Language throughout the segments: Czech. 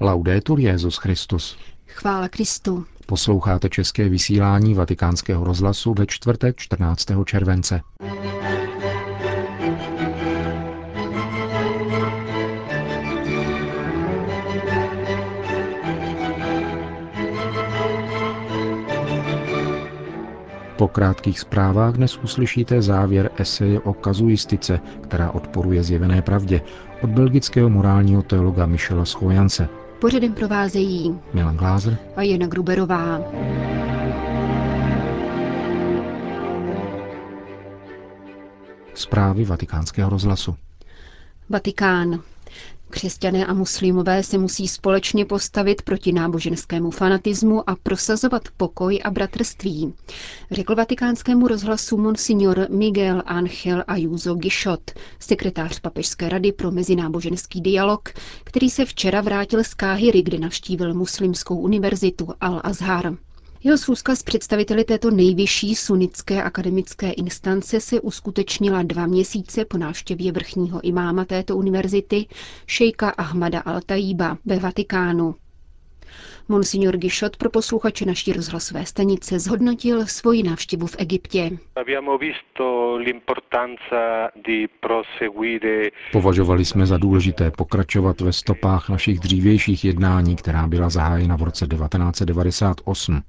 Laudetur Jezus Christus. Chvála Kristu. Posloucháte české vysílání Vatikánského rozhlasu ve čtvrtek 14. července. Po krátkých zprávách dnes uslyšíte závěr eseje o kazuistice, která odporuje zjevené pravdě, od belgického morálního teologa Michela Schojance. Pořadem provázejí Milan Glázer a Jana Gruberová. Zprávy vatikánského rozhlasu. Vatikán. Křesťané a muslimové se musí společně postavit proti náboženskému fanatismu a prosazovat pokoj a bratrství, řekl vatikánskému rozhlasu monsignor Miguel Ángel Ayuso Gishot, sekretář Papežské rady pro mezináboženský dialog, který se včera vrátil z Káhyry, kde navštívil muslimskou univerzitu Al-Azhar. Jeho schůzka s představiteli této nejvyšší sunnické akademické instance se uskutečnila dva měsíce po návštěvě vrchního imáma této univerzity, šejka Ahmada al-Tajíba ve Vatikánu. Monsignor Gishot pro posluchače naší rozhlasové stanice zhodnotil svoji návštěvu v Egyptě. Považovali jsme za důležité pokračovat ve stopách našich dřívějších jednání, která byla zahájena v roce 1998.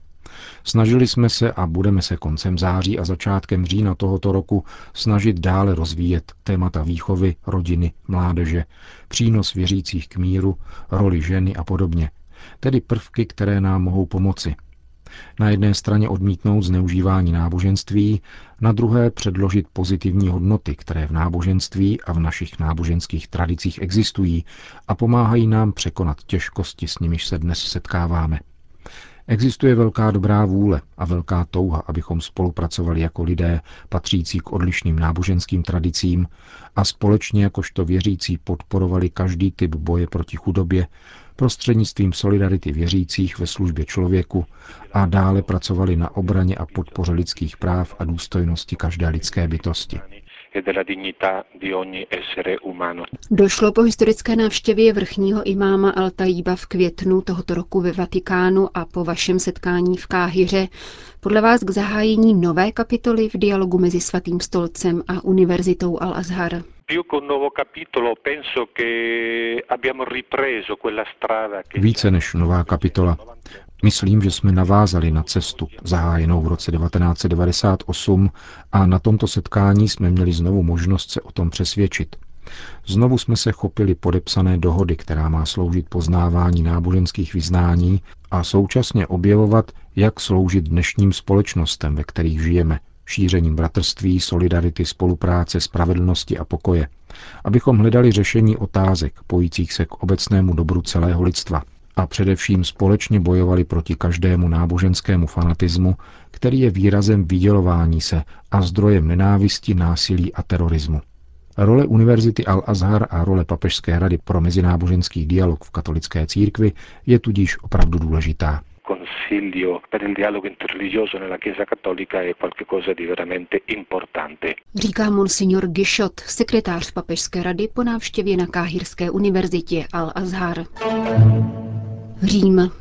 Snažili jsme se a budeme se koncem září a začátkem října tohoto roku snažit dále rozvíjet témata výchovy, rodiny, mládeže, přínos věřících k míru, roli ženy a podobně, tedy prvky, které nám mohou pomoci. Na jedné straně odmítnout zneužívání náboženství, na druhé předložit pozitivní hodnoty, které v náboženství a v našich náboženských tradicích existují a pomáhají nám překonat těžkosti, s nimiž se dnes setkáváme. Existuje velká dobrá vůle a velká touha, abychom spolupracovali jako lidé patřící k odlišným náboženským tradicím a společně jakožto věřící podporovali každý typ boje proti chudobě prostřednictvím solidarity věřících ve službě člověku a dále pracovali na obraně a podpoře lidských práv a důstojnosti každé lidské bytosti e della dignità di ogni essere umano. Došlo po historické návštěvě vrchního imáma al v květnu tohoto roku ve Vatikánu a po vašem setkání v Káhyře podle vás k zahájení nové kapitoly v dialogu mezi Svatým stolcem a Univerzitou Al-Azhar? Více než nová kapitola. Myslím, že jsme navázali na cestu zahájenou v roce 1998 a na tomto setkání jsme měli znovu možnost se o tom přesvědčit. Znovu jsme se chopili podepsané dohody, která má sloužit poznávání náboženských vyznání a současně objevovat, jak sloužit dnešním společnostem, ve kterých žijeme, šířením bratrství, solidarity, spolupráce, spravedlnosti a pokoje, abychom hledali řešení otázek pojících se k obecnému dobru celého lidstva – a především společně bojovali proti každému náboženskému fanatismu, který je výrazem vydělování se a zdrojem nenávisti, násilí a terorismu. Role Univerzity Al-Azhar a role Papežské rady pro mezináboženský dialog v katolické církvi je tudíž opravdu důležitá. Říká monsignor Gishot, sekretář Papežské rady po návštěvě na Káhirské univerzitě Al-Azhar. Řím.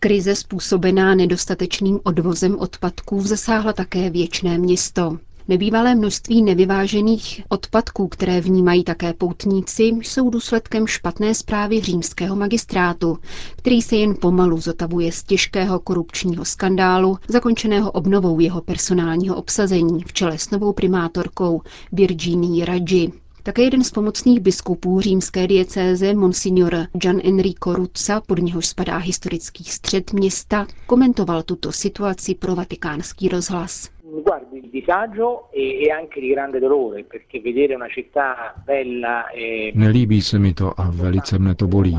Krize způsobená nedostatečným odvozem odpadků zasáhla také věčné město. Nebývalé množství nevyvážených odpadků, které vnímají také poutníci, jsou důsledkem špatné zprávy římského magistrátu, který se jen pomalu zotavuje z těžkého korupčního skandálu, zakončeného obnovou jeho personálního obsazení v čele s novou primátorkou Virginii Raggi. Také jeden z pomocných biskupů římské diecéze, monsignor Gian Enrico Ruzza, pod něhož spadá historický střed města, komentoval tuto situaci pro vatikánský rozhlas. E Nelíbí se mi to a velice mne to bolí.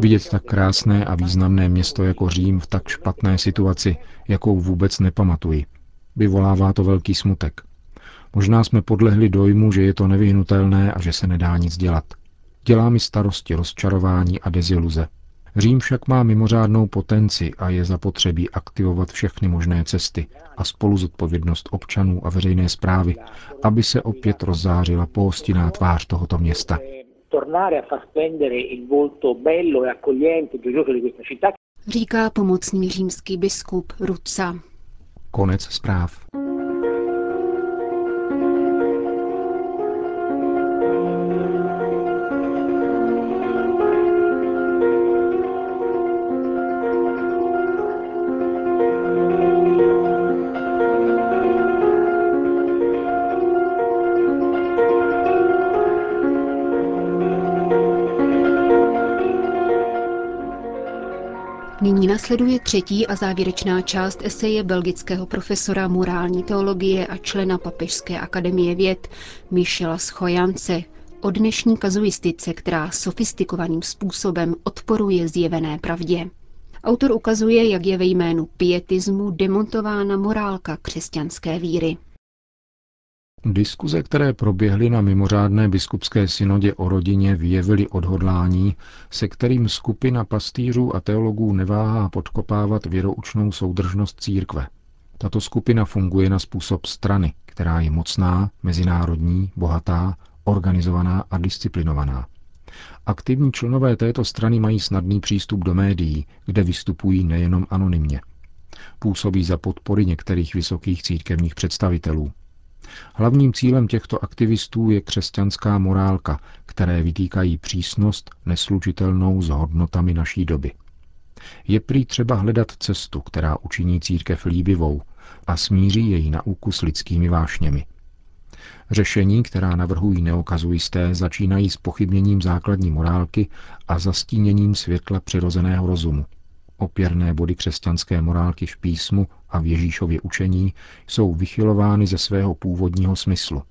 Vidět tak krásné a významné město jako Řím v tak špatné situaci, jakou vůbec nepamatuji. Vyvolává to velký smutek. Možná jsme podlehli dojmu, že je to nevyhnutelné a že se nedá nic dělat. Dělá mi starosti rozčarování a deziluze. Řím však má mimořádnou potenci a je zapotřebí aktivovat všechny možné cesty a spolu zodpovědnost občanů a veřejné zprávy, aby se opět rozzářila pohostinná tvář tohoto města. Říká pomocný římský biskup Ruca. Konec zpráv. Nyní nasleduje třetí a závěrečná část eseje belgického profesora morální teologie a člena Papežské akademie věd Michela Schojance o dnešní kazuistice, která sofistikovaným způsobem odporuje zjevené pravdě. Autor ukazuje, jak je ve jménu pietismu demontována morálka křesťanské víry. Diskuze, které proběhly na mimořádné biskupské synodě o rodině, vyjevily odhodlání, se kterým skupina pastýřů a teologů neváhá podkopávat věroučnou soudržnost církve. Tato skupina funguje na způsob strany, která je mocná, mezinárodní, bohatá, organizovaná a disciplinovaná. Aktivní členové této strany mají snadný přístup do médií, kde vystupují nejenom anonymně. Působí za podpory některých vysokých církevních představitelů, Hlavním cílem těchto aktivistů je křesťanská morálka, které vytýkají přísnost neslučitelnou s hodnotami naší doby. Je prý třeba hledat cestu, která učiní církev líbivou a smíří její nauku s lidskými vášněmi. Řešení, která navrhují neokazujisté, začínají s pochybněním základní morálky a zastíněním světla přirozeného rozumu – Opěrné body křesťanské morálky v písmu a v Ježíšově učení jsou vychylovány ze svého původního smyslu.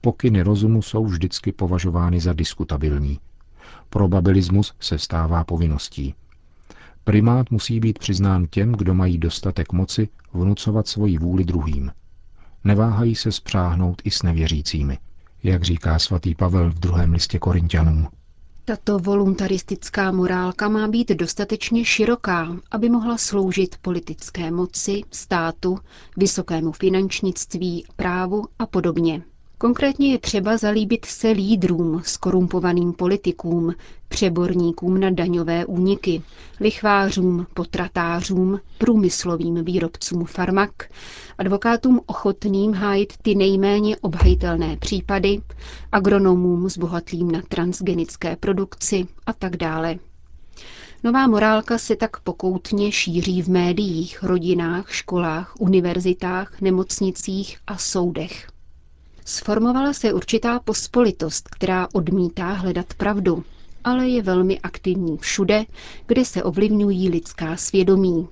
Pokyny rozumu jsou vždycky považovány za diskutabilní. Probabilismus se stává povinností. Primát musí být přiznán těm, kdo mají dostatek moci vnucovat svoji vůli druhým. Neváhají se spřáhnout i s nevěřícími, jak říká svatý Pavel v druhém listě Korintianům. Tato voluntaristická morálka má být dostatečně široká, aby mohla sloužit politické moci, státu, vysokému finančnictví, právu a podobně. Konkrétně je třeba zalíbit se lídrům, skorumpovaným politikům, přeborníkům na daňové úniky, lichvářům, potratářům, průmyslovým výrobcům farmak, advokátům ochotným hájit ty nejméně obhajitelné případy, agronomům zbohatlým na transgenické produkci a tak dále. Nová morálka se tak pokoutně šíří v médiích, rodinách, školách, univerzitách, nemocnicích a soudech. Sformovala se určitá pospolitost, která odmítá hledat pravdu, ale je velmi aktivní všude, kde se ovlivňují lidská svědomí.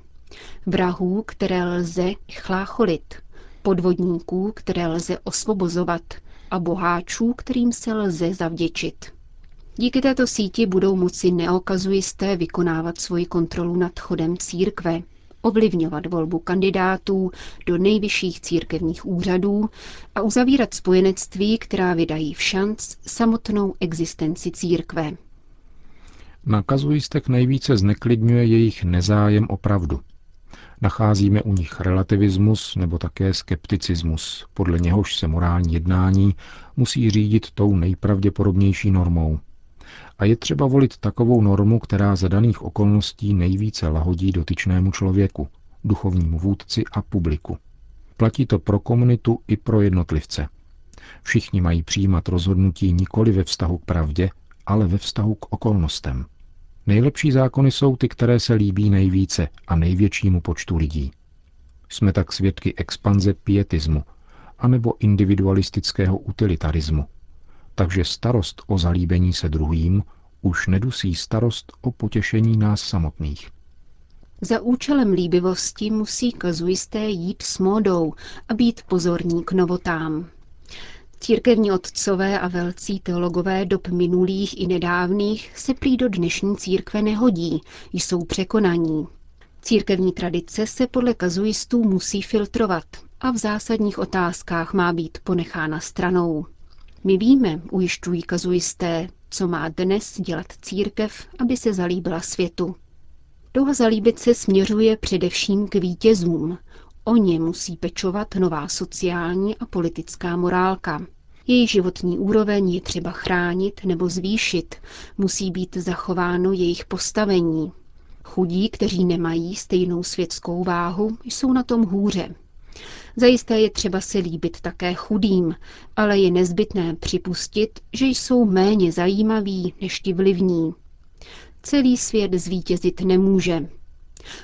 Vrahů, které lze chlácholit, podvodníků, které lze osvobozovat a boháčů, kterým se lze zavděčit. Díky této síti budou moci neokazujisté vykonávat svoji kontrolu nad chodem církve, ovlivňovat volbu kandidátů do nejvyšších církevních úřadů a uzavírat spojenectví, která vydají v šanc samotnou existenci církve. Na kazuistek nejvíce zneklidňuje jejich nezájem o pravdu. Nacházíme u nich relativismus nebo také skepticismus, podle něhož se morální jednání musí řídit tou nejpravděpodobnější normou, a je třeba volit takovou normu, která za daných okolností nejvíce lahodí dotyčnému člověku, duchovnímu vůdci a publiku. Platí to pro komunitu i pro jednotlivce. Všichni mají přijímat rozhodnutí nikoli ve vztahu k pravdě, ale ve vztahu k okolnostem. Nejlepší zákony jsou ty, které se líbí nejvíce a největšímu počtu lidí. Jsme tak svědky expanze pietismu anebo individualistického utilitarismu, takže starost o zalíbení se druhým už nedusí starost o potěšení nás samotných. Za účelem líbivosti musí kazuisté jít s módou a být pozorní k novotám. Církevní otcové a velcí teologové dob minulých i nedávných se prý do dnešní církve nehodí, jsou překonaní. Církevní tradice se podle kazuistů musí filtrovat a v zásadních otázkách má být ponechána stranou. My víme, ujišťují kazuisté, co má dnes dělat církev, aby se zalíbila světu. Touha zalíbit se směřuje především k vítězům. O ně musí pečovat nová sociální a politická morálka. Její životní úroveň je třeba chránit nebo zvýšit, musí být zachováno jejich postavení. Chudí, kteří nemají stejnou světskou váhu, jsou na tom hůře. Zajisté je třeba se líbit také chudým, ale je nezbytné připustit, že jsou méně zajímaví než ti vlivní. Celý svět zvítězit nemůže.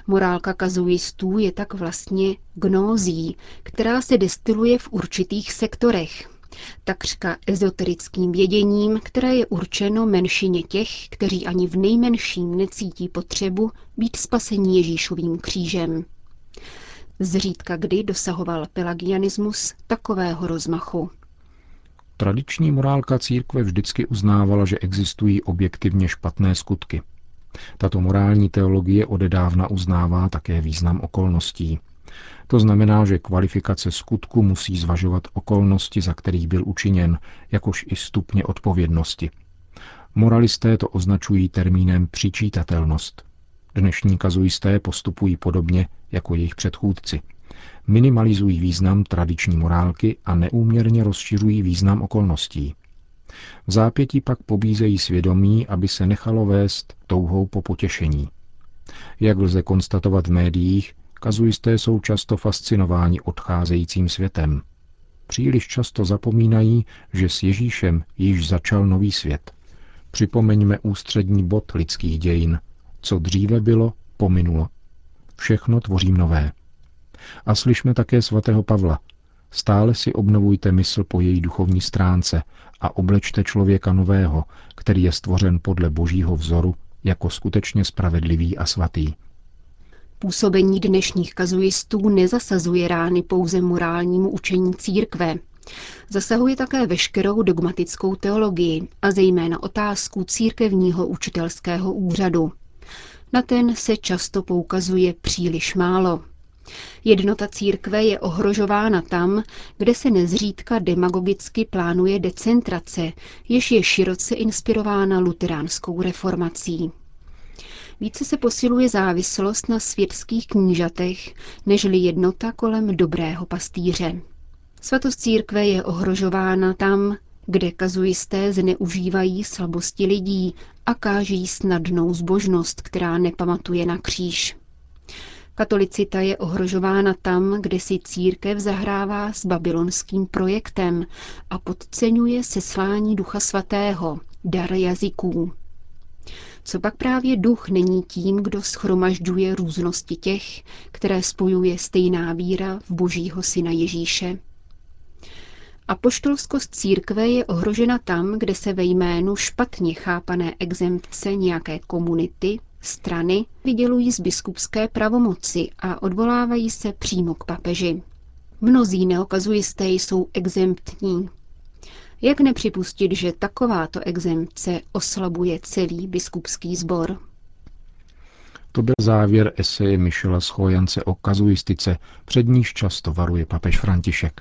Morálka kazuistů je tak vlastně gnózí, která se destiluje v určitých sektorech. Takřka ezoterickým věděním, které je určeno menšině těch, kteří ani v nejmenším necítí potřebu být spasení Ježíšovým křížem. Zřídka kdy dosahoval pelagianismus takového rozmachu. Tradiční morálka církve vždycky uznávala, že existují objektivně špatné skutky. Tato morální teologie odedávna uznává také význam okolností. To znamená, že kvalifikace skutku musí zvažovat okolnosti, za kterých byl učiněn, jakož i stupně odpovědnosti. Moralisté to označují termínem přičítatelnost. Dnešní kazuisté postupují podobně jako jejich předchůdci. Minimalizují význam tradiční morálky a neúměrně rozšiřují význam okolností. V zápětí pak pobízejí svědomí, aby se nechalo vést touhou po potěšení. Jak lze konstatovat v médiích, kazuisté jsou často fascinováni odcházejícím světem. Příliš často zapomínají, že s Ježíšem již začal nový svět. Připomeňme ústřední bod lidských dějin. Co dříve bylo, pominulo. Všechno tvořím nové. A slyšme také svatého Pavla. Stále si obnovujte mysl po její duchovní stránce a oblečte člověka nového, který je stvořen podle božího vzoru jako skutečně spravedlivý a svatý. Působení dnešních kazuistů nezasazuje rány pouze morálnímu učení církve. Zasahuje také veškerou dogmatickou teologii a zejména otázku církevního učitelského úřadu. Na ten se často poukazuje příliš málo. Jednota církve je ohrožována tam, kde se nezřídka demagogicky plánuje decentrace, jež je široce inspirována luteránskou reformací. Více se posiluje závislost na světských knížatech, nežli jednota kolem dobrého pastýře. Svatost církve je ohrožována tam, kde kazuisté zneužívají slabosti lidí a káží snadnou zbožnost, která nepamatuje na kříž. Katolicita je ohrožována tam, kde si církev zahrává s babylonským projektem a podceňuje seslání Ducha Svatého, dar jazyků. Co pak právě duch není tím, kdo schromažďuje různosti těch, které spojuje stejná víra v božího syna Ježíše? A poštolskost církve je ohrožena tam, kde se ve jménu špatně chápané exempce nějaké komunity, strany vydělují z biskupské pravomoci a odvolávají se přímo k papeži. Mnozí neokazujisté jsou exemptní. Jak nepřipustit, že takováto exempce oslabuje celý biskupský sbor? To byl závěr eseje Michela Schojance o kazuistice, před níž často varuje papež František.